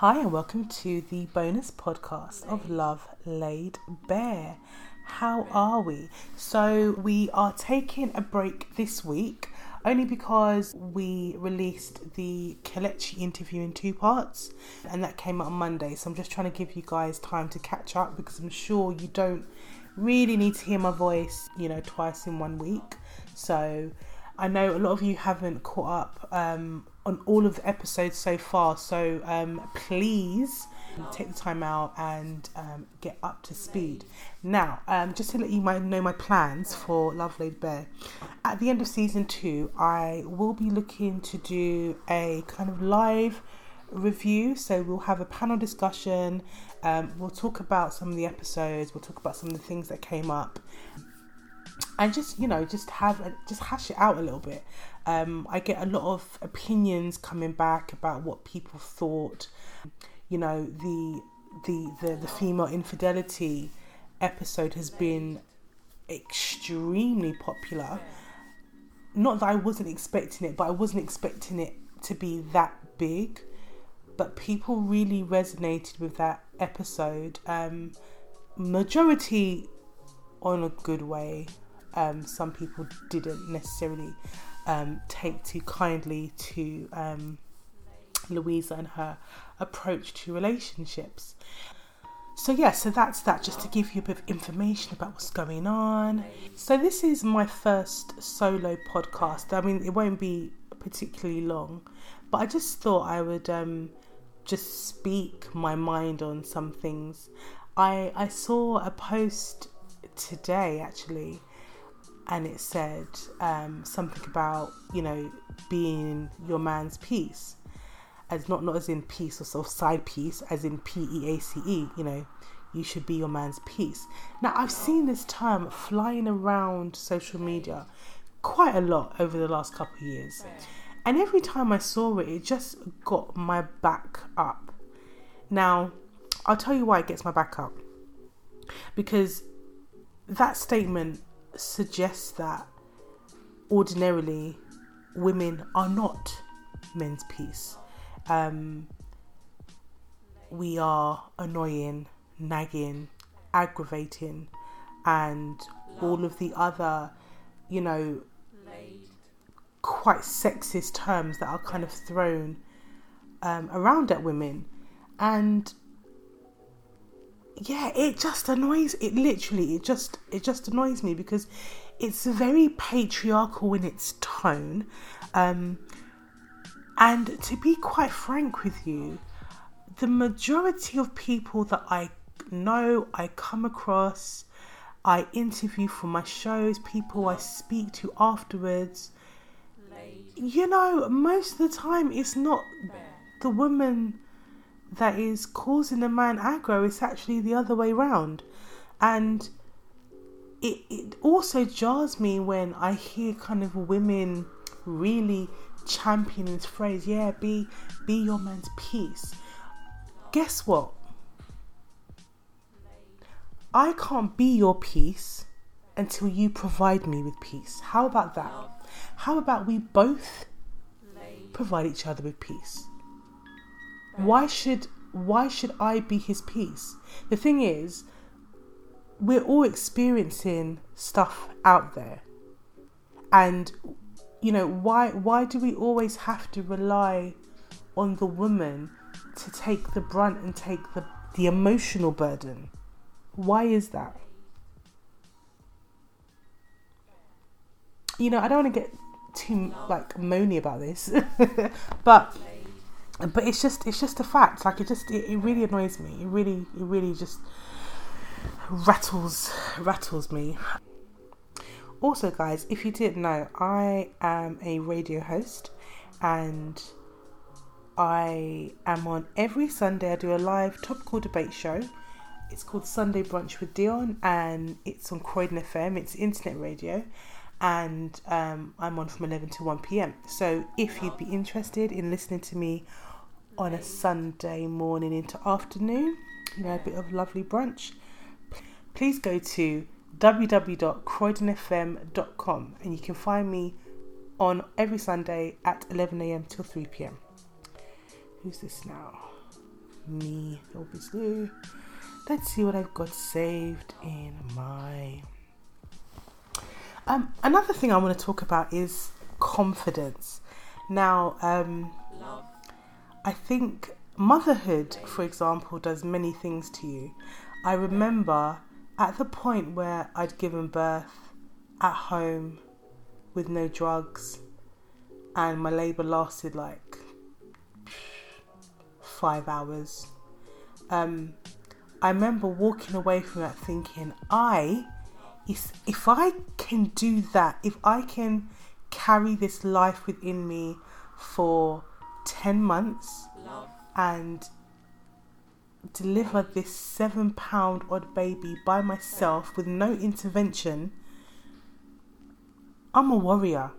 Hi, and welcome to the bonus podcast of Love Laid Bare. How are we? So, we are taking a break this week only because we released the Kelechi interview in two parts and that came out on Monday. So, I'm just trying to give you guys time to catch up because I'm sure you don't really need to hear my voice, you know, twice in one week. So, I know a lot of you haven't caught up um, on all of the episodes so far, so um, please take the time out and um, get up to speed. Now, um, just to let you know my plans for Love Laid Bare, at the end of season two, I will be looking to do a kind of live review. So we'll have a panel discussion. Um, we'll talk about some of the episodes. We'll talk about some of the things that came up and just you know just have a, just hash it out a little bit um, i get a lot of opinions coming back about what people thought. You know the the the, the female infidelity episode has been extremely popular. Not that i wasn't expecting it but i wasn't expecting it to be that big. But people really resonated with that episode. Um majority on a good way. Um, some people didn't necessarily um, take too kindly to um, Louisa and her approach to relationships. So, yeah, so that's that, just to give you a bit of information about what's going on. So, this is my first solo podcast. I mean, it won't be particularly long, but I just thought I would um, just speak my mind on some things. I, I saw a post today actually and it said um, something about you know being your man's piece as not not as in piece or sort of side piece as in p-e-a-c-e you know you should be your man's piece now i've seen this term flying around social media quite a lot over the last couple of years. And every time i saw it it just got my back up. Now i'll tell you why it gets my back up. Because that statement suggests that ordinarily women are not men's peace. Um, we are annoying, nagging, aggravating, and all of the other, you know, quite sexist terms that are kind of thrown um, around at women. And yeah, it just annoys it literally it just it just annoys me because it's very patriarchal in its tone. Um and to be quite frank with you, the majority of people that I know, I come across, I interview for my shows, people I speak to afterwards, you know, most of the time it's not the woman that is causing the man aggro, it's actually the other way round. And it, it also jars me when I hear kind of women really championing this phrase, yeah, be be your man's peace. Guess what? I can't be your peace until you provide me with peace. How about that? How about we both provide each other with peace? Why should why should I be his peace? The thing is, we're all experiencing stuff out there. And you know, why why do we always have to rely on the woman to take the brunt and take the, the emotional burden? Why is that? You know, I don't want to get too like moany about this, but but it's just it's just a fact. Like it just it, it really annoys me. It really it really just rattles rattles me. Also guys if you didn't know i am a radio host and i am on every sunday. I do a live topical debate show. It's called sunday brunch with dion and it's on croydon fm it's internet radio and um, i'm on from 11 to 1 p.m so if you'd be interested in listening to me on a Sunday morning into afternoon, you know, a bit of lovely brunch, please go to www.croydonfm.com and you can find me on every Sunday at 11am till 3pm. Who's this now? me, obviously. Let's see what I've got saved in my. Um, another thing I want to talk about is confidence. Now, um, I think motherhood, for example, does many things to you. I remember at the point where I'd given birth at home with no drugs, and my labour lasted like five hours. Um, I remember walking away from that thinking, I, if I can do that, if I can carry this life within me for 10 months and deliver this seven pound odd baby by myself with no intervention, I'm a warrior.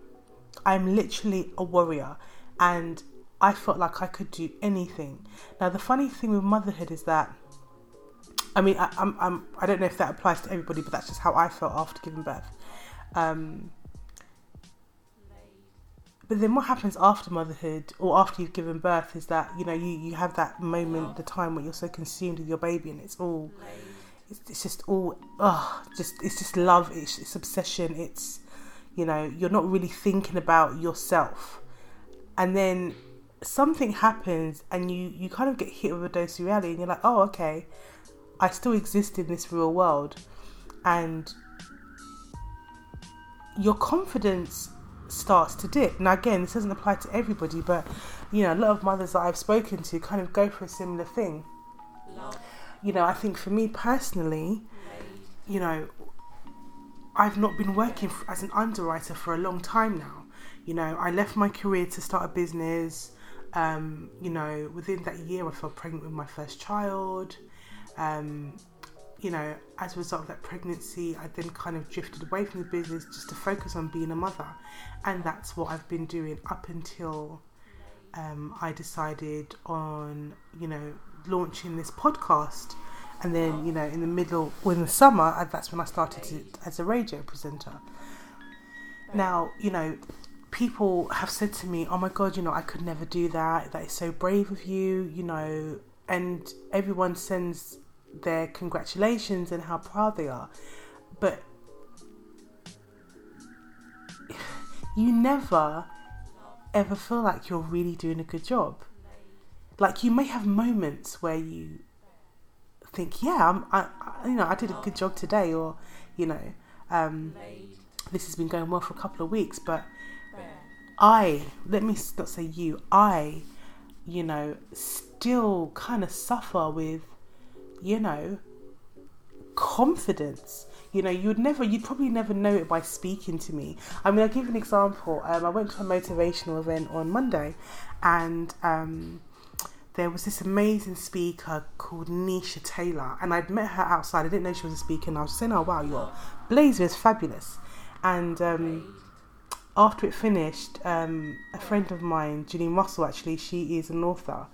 I'm literally a warrior. And I felt like I could do anything. Now, the funny thing with motherhood is that, I mean, I, I'm, I'm, I don't know if that applies to everybody, but that's just how I felt after giving birth. Um, but then what happens after motherhood or after you've given birth is that you know you you have that moment the time where you're so consumed with your baby and it's all it's, it's just all oh just it's just love it's, it's obsession it's you know you're not really thinking about yourself. And then something happens and you you kind of get hit with a dose of reality and you're like oh okay i still exist in this real world. And your confidence starts to dip. Now again this doesn't apply to everybody but you know a lot of mothers that i've spoken to kind of go for a similar thing. You know i think for me personally you know i've not been working as an underwriter for a long time now. You know i left my career to start a business um, you know, within that year, I fell pregnant with my first child. Um, you know, as a result of that pregnancy, I then kind of drifted away from the business just to focus on being a mother. And that's what I've been doing up until um, I decided on, you know, launching this podcast. And then, you know, in the middle, in the summer, that's when I started as a radio presenter. Now, you know, people have said to me, "Oh my god, you know, I could never do that. That is so brave of you," you know, and everyone sends their congratulations and how proud they are. But you never ever feel like you're really doing a good job. Like you may have moments where you think, "Yeah, I'm, I, I you know, I did a good job today," or you know, um, this has been going well for a couple of weeks, but I, let me not say you, I, you know, still kind of suffer with, you know, confidence. You know, you'd never, you'd probably never know it by speaking to me. I mean, I'll give an example. Um, I went to a motivational event on Monday and um, there was this amazing speaker called Nisha Taylor. And I'd met her outside. I didn't know she was a speaker. And I was saying, oh, wow, your blazer is fabulous. And um, after it finished, um, a friend of mine, Janine Russell, actually, she is an author,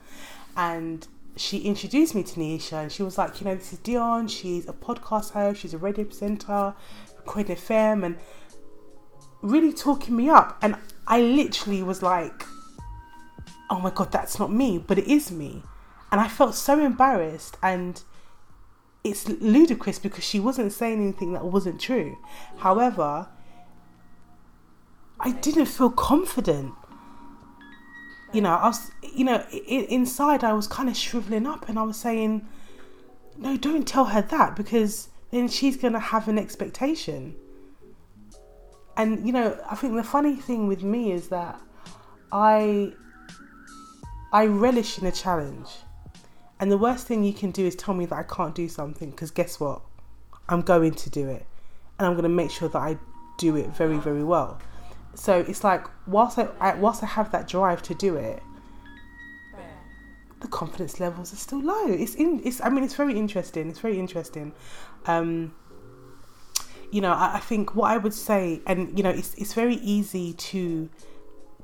and she introduced me to Nisha, and she was like, you know, this is Dion. She's a podcast host. She's a radio presenter, Croydon FM, and really talking me up. And I literally was like, oh my god, that's not me, but it is me, and I felt so embarrassed and. It's ludicrous because she wasn't saying anything that wasn't true. However, I didn't feel confident. You know, I was, you know, inside I was kind of shriveling up and I was saying, no, don't tell her that because then she's going to have an expectation. And, you know, I think the funny thing with me is that I I relish in a challenge. And the worst thing you can do is tell me that I can't do something because guess what? I'm going to do it. And I'm going to make sure that I do it very, very well. So it's like whilst I, whilst I have that drive to do it, the confidence levels are still low. It's in. It's. I mean, it's very interesting. It's very interesting. Um, you know, I, I think what I would say, and you know, it's it's very easy to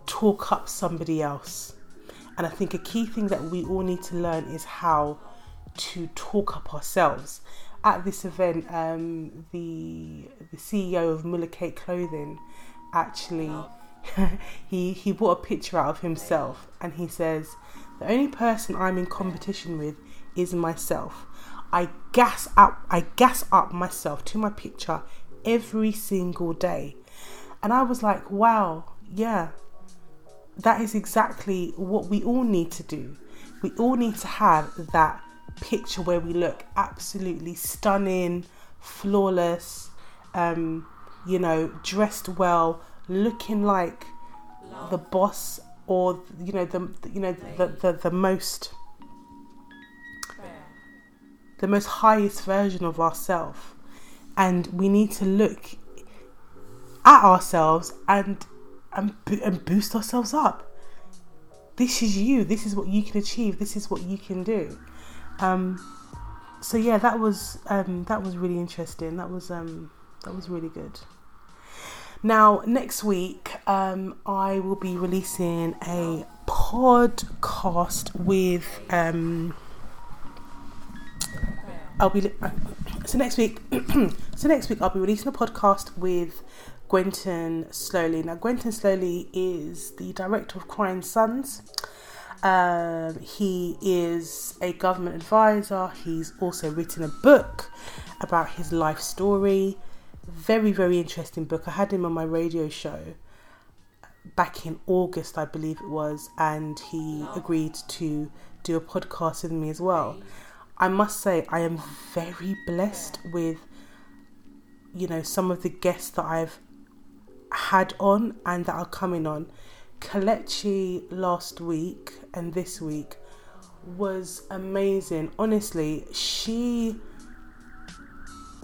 talk up somebody else, and I think a key thing that we all need to learn is how to talk up ourselves. At this event, um, the the CEO of Muller Kate Clothing actually he he brought a picture out of himself and he says, "The only person I'm in competition with is myself. I gas up I gas up myself to my picture every single day." And I was like, "Wow, yeah. That is exactly what we all need to do. We all need to have that picture where we look absolutely stunning, flawless, um, you know, dressed well, looking like the boss or you know the you know the the, the most the most highest version of ourselves and we need to look at ourselves and and, and boost ourselves up. This is you. This is what you can achieve. This is what you can do. Um so yeah that was um that was really interesting. That was um that was really good now, next week, um, I will be releasing a podcast with. Um, I'll be so next week. so next week, I'll be releasing a podcast with Gwenton Sloley. Now, Gwenton Sloley is the director of Crying Sons. Um, he is a government advisor. He's also written a book about his life story very very interesting book. I had him on my radio show back in August, I believe it was, and he agreed to do a podcast with me as well. I must say, I am very blessed with, you know, some of the guests that I've had on and that are coming on. Kelechi last week and this week was amazing. Honestly, she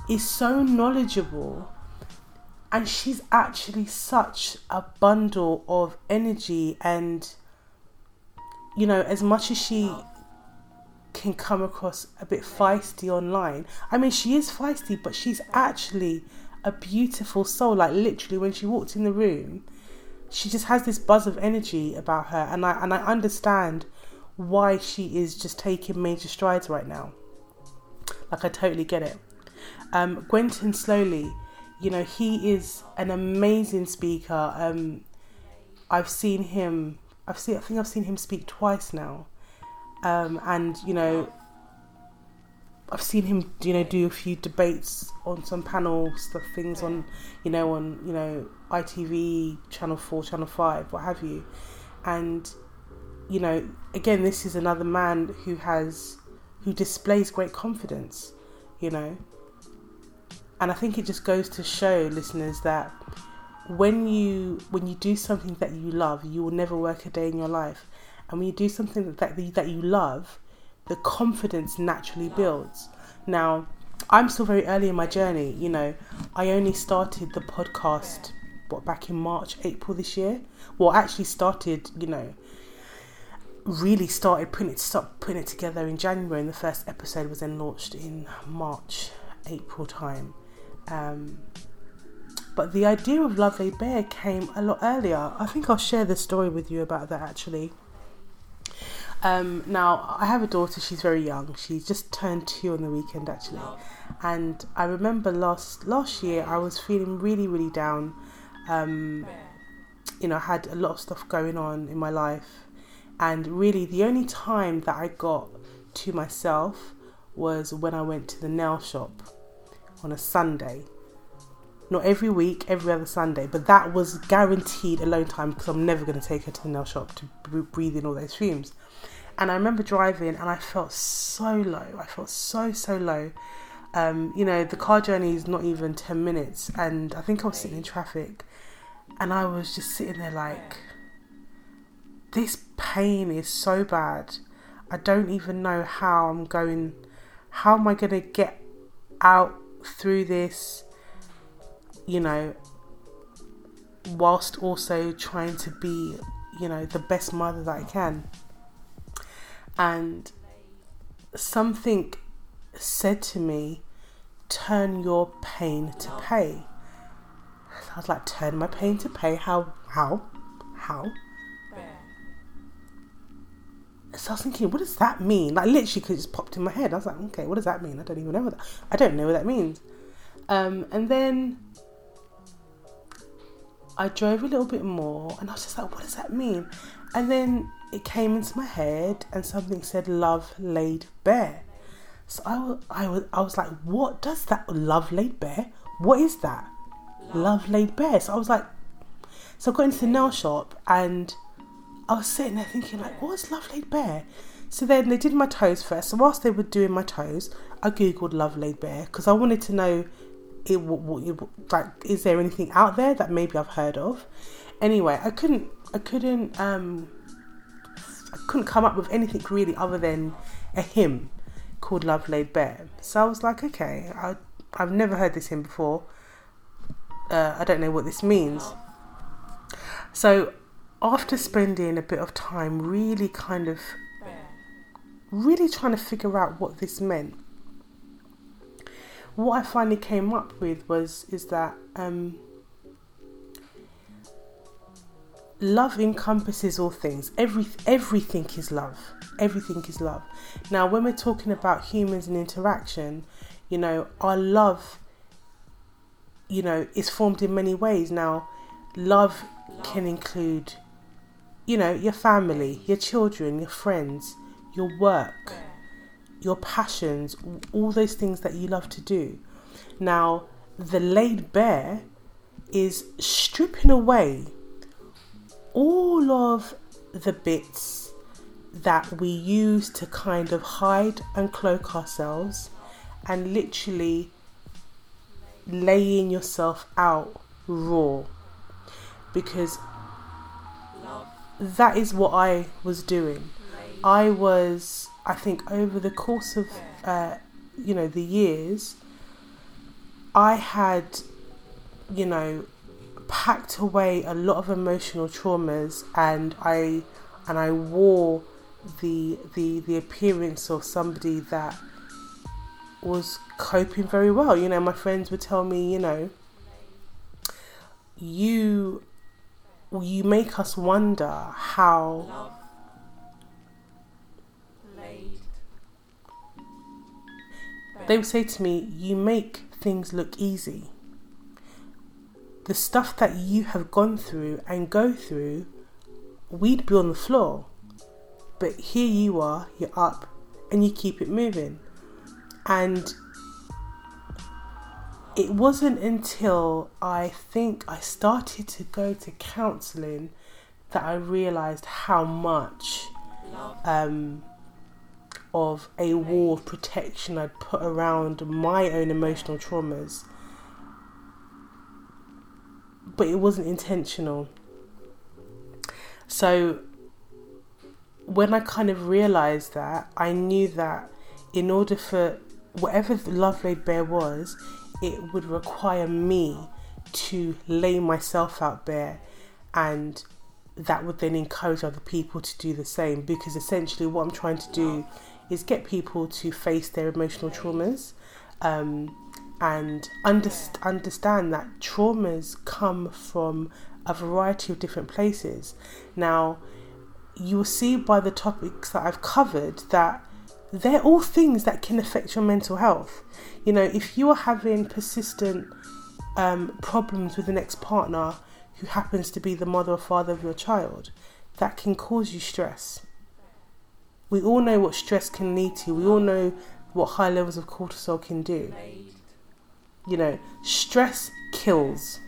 is so knowledgeable and she's actually such a bundle of energy and you know as much as she can come across a bit feisty online i mean she is feisty but she's actually a beautiful soul. Like literally when she walked in the room she just has this buzz of energy about her and i and i understand why she is just taking major strides right now. Like i totally get it um, Gwenton Sloley, you know, he is an amazing speaker. Um, I've seen him. I've seen. I think I've seen him speak twice now, um, and you know, I've seen him, you know, do a few debates on some panel stuff, things on, you know, on you know ITV, Channel Four, Channel Five, what have you, and you know, again, this is another man who has, who displays great confidence, you know, and I think it just goes to show listeners that when you when you do something that you love, you will never work a day in your life. And when you do something that that you love, the confidence naturally builds. Now, I'm still very early in my journey. You know, I only started the podcast what back in March, April this year. Well, actually started, you know, really started putting it stop putting it together in January, and the first episode was then launched in March, April time. Um, but the idea of Love Laid Bare came a lot earlier. I think I'll share the story with you about that actually. Um, now, I have a daughter, she's very young. She just turned two on the weekend actually. And I remember last last year I was feeling really, really down. Um, you know, I had a lot of stuff going on in my life. And really, the only time that I got to myself was when I went to the nail shop on a Sunday. Not every week, every other Sunday, but that was guaranteed alone time because I'm never going to take her to the nail shop to breathe in all those fumes. And I remember driving and I felt so low. I felt so, so low. Um, you know, the car journey is not even 10 minutes, and I think I was sitting in traffic and I was just sitting there like, this pain is so bad. I don't even know how I'm going, how am I going to get out through this, you know, whilst also trying to be, you know, the best mother that I can. And something said to me, turn your pain to pay. I was like, turn my pain to pay? How? How? How? So I was thinking, what does that mean? Like literally, because it just popped in my head. I was like, okay, what does that mean? I don't even know what that. I don't know what that means. Um, and then I drove a little bit more and I was just like, what does that mean? And then it came into my head and something said love laid bare. So I was, I was, I was like, what does that love laid bare? What is that? Love, love laid bare. So I was like, so I got into the nail shop and I was sitting there thinking like, what's love laid bare? So then they did my toes first. So whilst they were doing my toes, I googled love laid bare because I wanted to know it, like is there anything out there that maybe I've heard of. Anyway, I couldn't I couldn't um I couldn't come up with anything really other than a hymn called Love Laid Bare. So I was like, okay, I I've never heard this hymn before. Uh, I don't know what this means. So after spending a bit of time really kind of really trying to figure out what this meant what I finally came up with was is that um, love encompasses all things. Every everything is love. Everything is love. Now, when we're talking about humans and interaction, you know, our love, you know, is formed in many ways. Now, love can include, you know, your family, your children, your friends, your work your passions, all those things that you love to do. Now, the laid bare is stripping away all of the bits that we use to kind of hide and cloak ourselves and literally laying yourself out raw because that is what I was doing. I was I think over the course of uh, you know the years, I had you know packed away a lot of emotional traumas, and I and I wore the the the appearance of somebody that was coping very well. You know, my friends would tell me, you know, you you make us wonder how They would say to me, You make things look easy. The stuff that you have gone through and go through, we'd be on the floor. But here you are, you're up and you keep it moving. And it wasn't until I think I started to go to counseling that I realized how much um, of a wall of protection I'd put around my own emotional traumas. But it wasn't intentional. So when I kind of realized that, I knew that in order for whatever the love laid bare was, it would require me to lay myself out bare and that would then encourage other people to do the same because essentially what I'm trying to do is get people to face their emotional traumas um, and underst- understand that traumas come from a variety of different places. Now, you will see by the topics that I've covered that they're all things that can affect your mental health. You know, if you are having persistent um, problems with an ex partner who happens to be the mother or father of your child, that can cause you stress. We all know what stress can lead to. We all know what high levels of cortisol can do. You know, stress kills.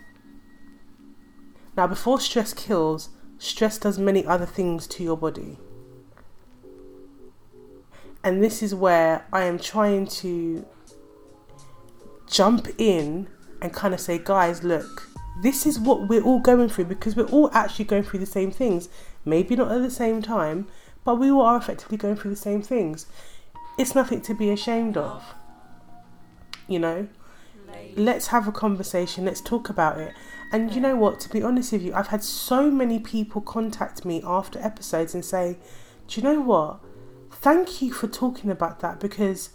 Now, before stress kills, stress does many other things to your body. And this is where I am trying to jump in and kind of say, guys, look, this is what we're all going through because we're all actually going through the same things. Maybe not at the same time, but we all are effectively going through the same things. It's nothing to be ashamed of. You know? Let's have a conversation, let's talk about it. And you know what, to be honest with you, I've had so many people contact me after episodes and say, Do you know what? Thank you for talking about that because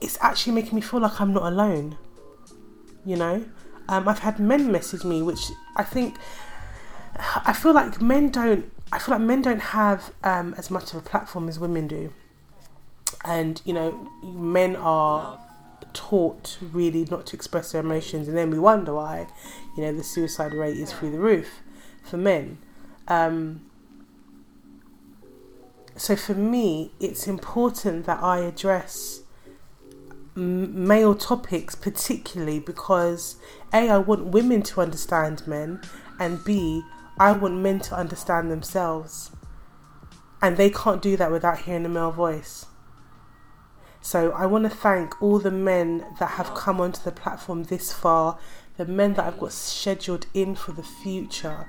it's actually making me feel like I'm not alone. You know? Um, I've had men message me, which I think I feel like men don't I feel like men don't have um, as much of a platform as women do. And, you know, men are taught really not to express their emotions, and then we wonder why, you know, the suicide rate is through the roof for men. Um, so for me, it's important that I address male topics particularly because a I want women to understand men and b I want men to understand themselves. And they can't do that without hearing a male voice. So I want to thank all the men that have come onto the platform this far the men that I've got scheduled in for the future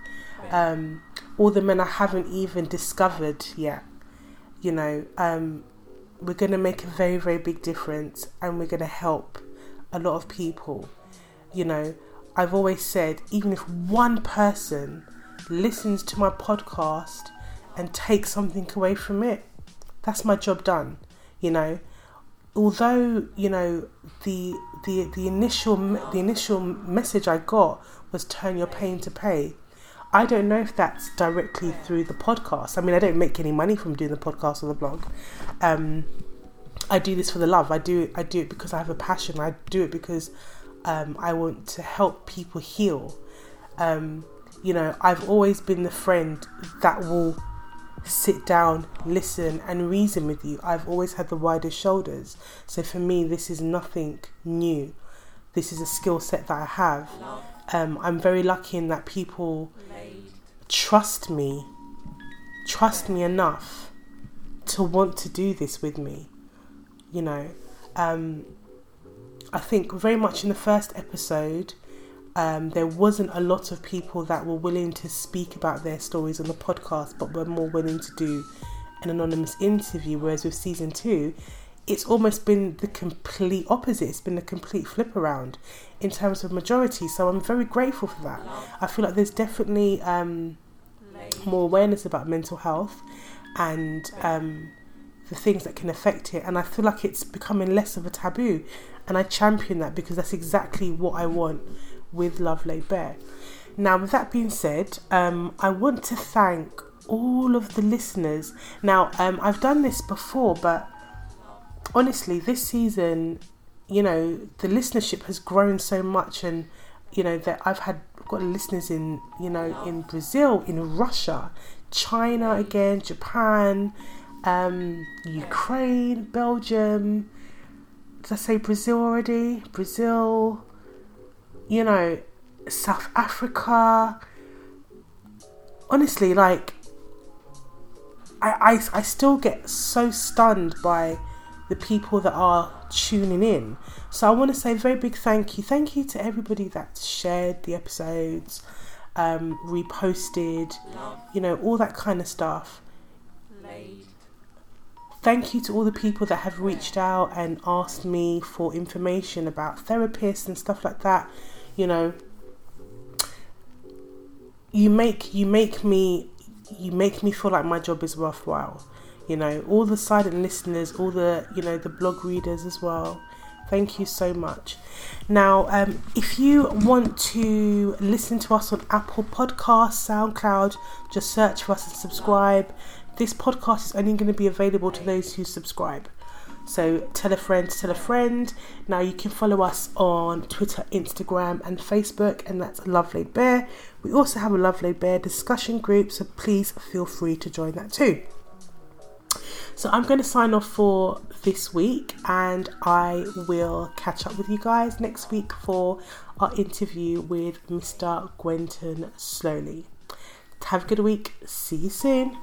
um, all the men I haven't even discovered yet you know um, we're going to make a very, very big difference and we're going to help a lot of people. You know, I've always said, even if one person listens to my podcast and takes something away from it, that's my job done. You know, although you know the the the initial the initial message I got was turn your pain to pay. I don't know if that's directly through the podcast. I mean, I don't make any money from doing the podcast or the blog. Um, I do this for the love. I do. I do it because I have a passion. I do it because um, I want to help people heal. Um, you know, I've always been the friend that will sit down, listen, and reason with you. I've always had the widest shoulders. So for me, this is nothing new. This is a skill set that I have. Um, I'm very lucky in that people trust me, trust me enough to want to do this with me. You know, um, I think very much in the first episode, um, there wasn't a lot of people that were willing to speak about their stories on the podcast, but were more willing to do an anonymous interview. Whereas with season two, it's almost been the complete opposite. It's been a complete flip around in terms of majority. So I'm very grateful for that. I feel like there's definitely um, more awareness about mental health and um, the things that can affect it. And I feel like it's becoming less of a taboo. And I champion that because that's exactly what I want with Love Laid Bare. Now, with that being said, um, I want to thank all of the listeners. Now, um, I've done this before, but honestly, this season, you know, the listenership has grown so much, and you know that I've had got listeners in, you know, in Brazil, in Russia, China again, Japan, um, Ukraine, Belgium. Did I say Brazil already? Brazil, you know, South Africa. Honestly, like, I, I, I still get so stunned by the people that are tuning in. So I want to say a very big thank you. Thank you to everybody that shared the episodes, um, reposted, you know, all that kind of stuff. Thank you to all the people that have reached out and asked me for information about therapists and stuff like that. You know, you make you make me you make me feel like my job is worthwhile you know all the silent listeners all the you know the blog readers as well. Thank you so much. Now um, if you want to listen to us on apple Podcasts, soundcloud just search for us and subscribe. This podcast is only going to be available to those who subscribe. So tell a friend tell a friend. Now you can follow us on twitter instagram and facebook and that's Love Laid Bare. We also have a Love Laid Bare discussion group so please feel free to join that too so I'm going to sign off for this week and I will catch up with you guys next week for our interview with Mr. Gwenton Sloley. Have a good week. See you soon.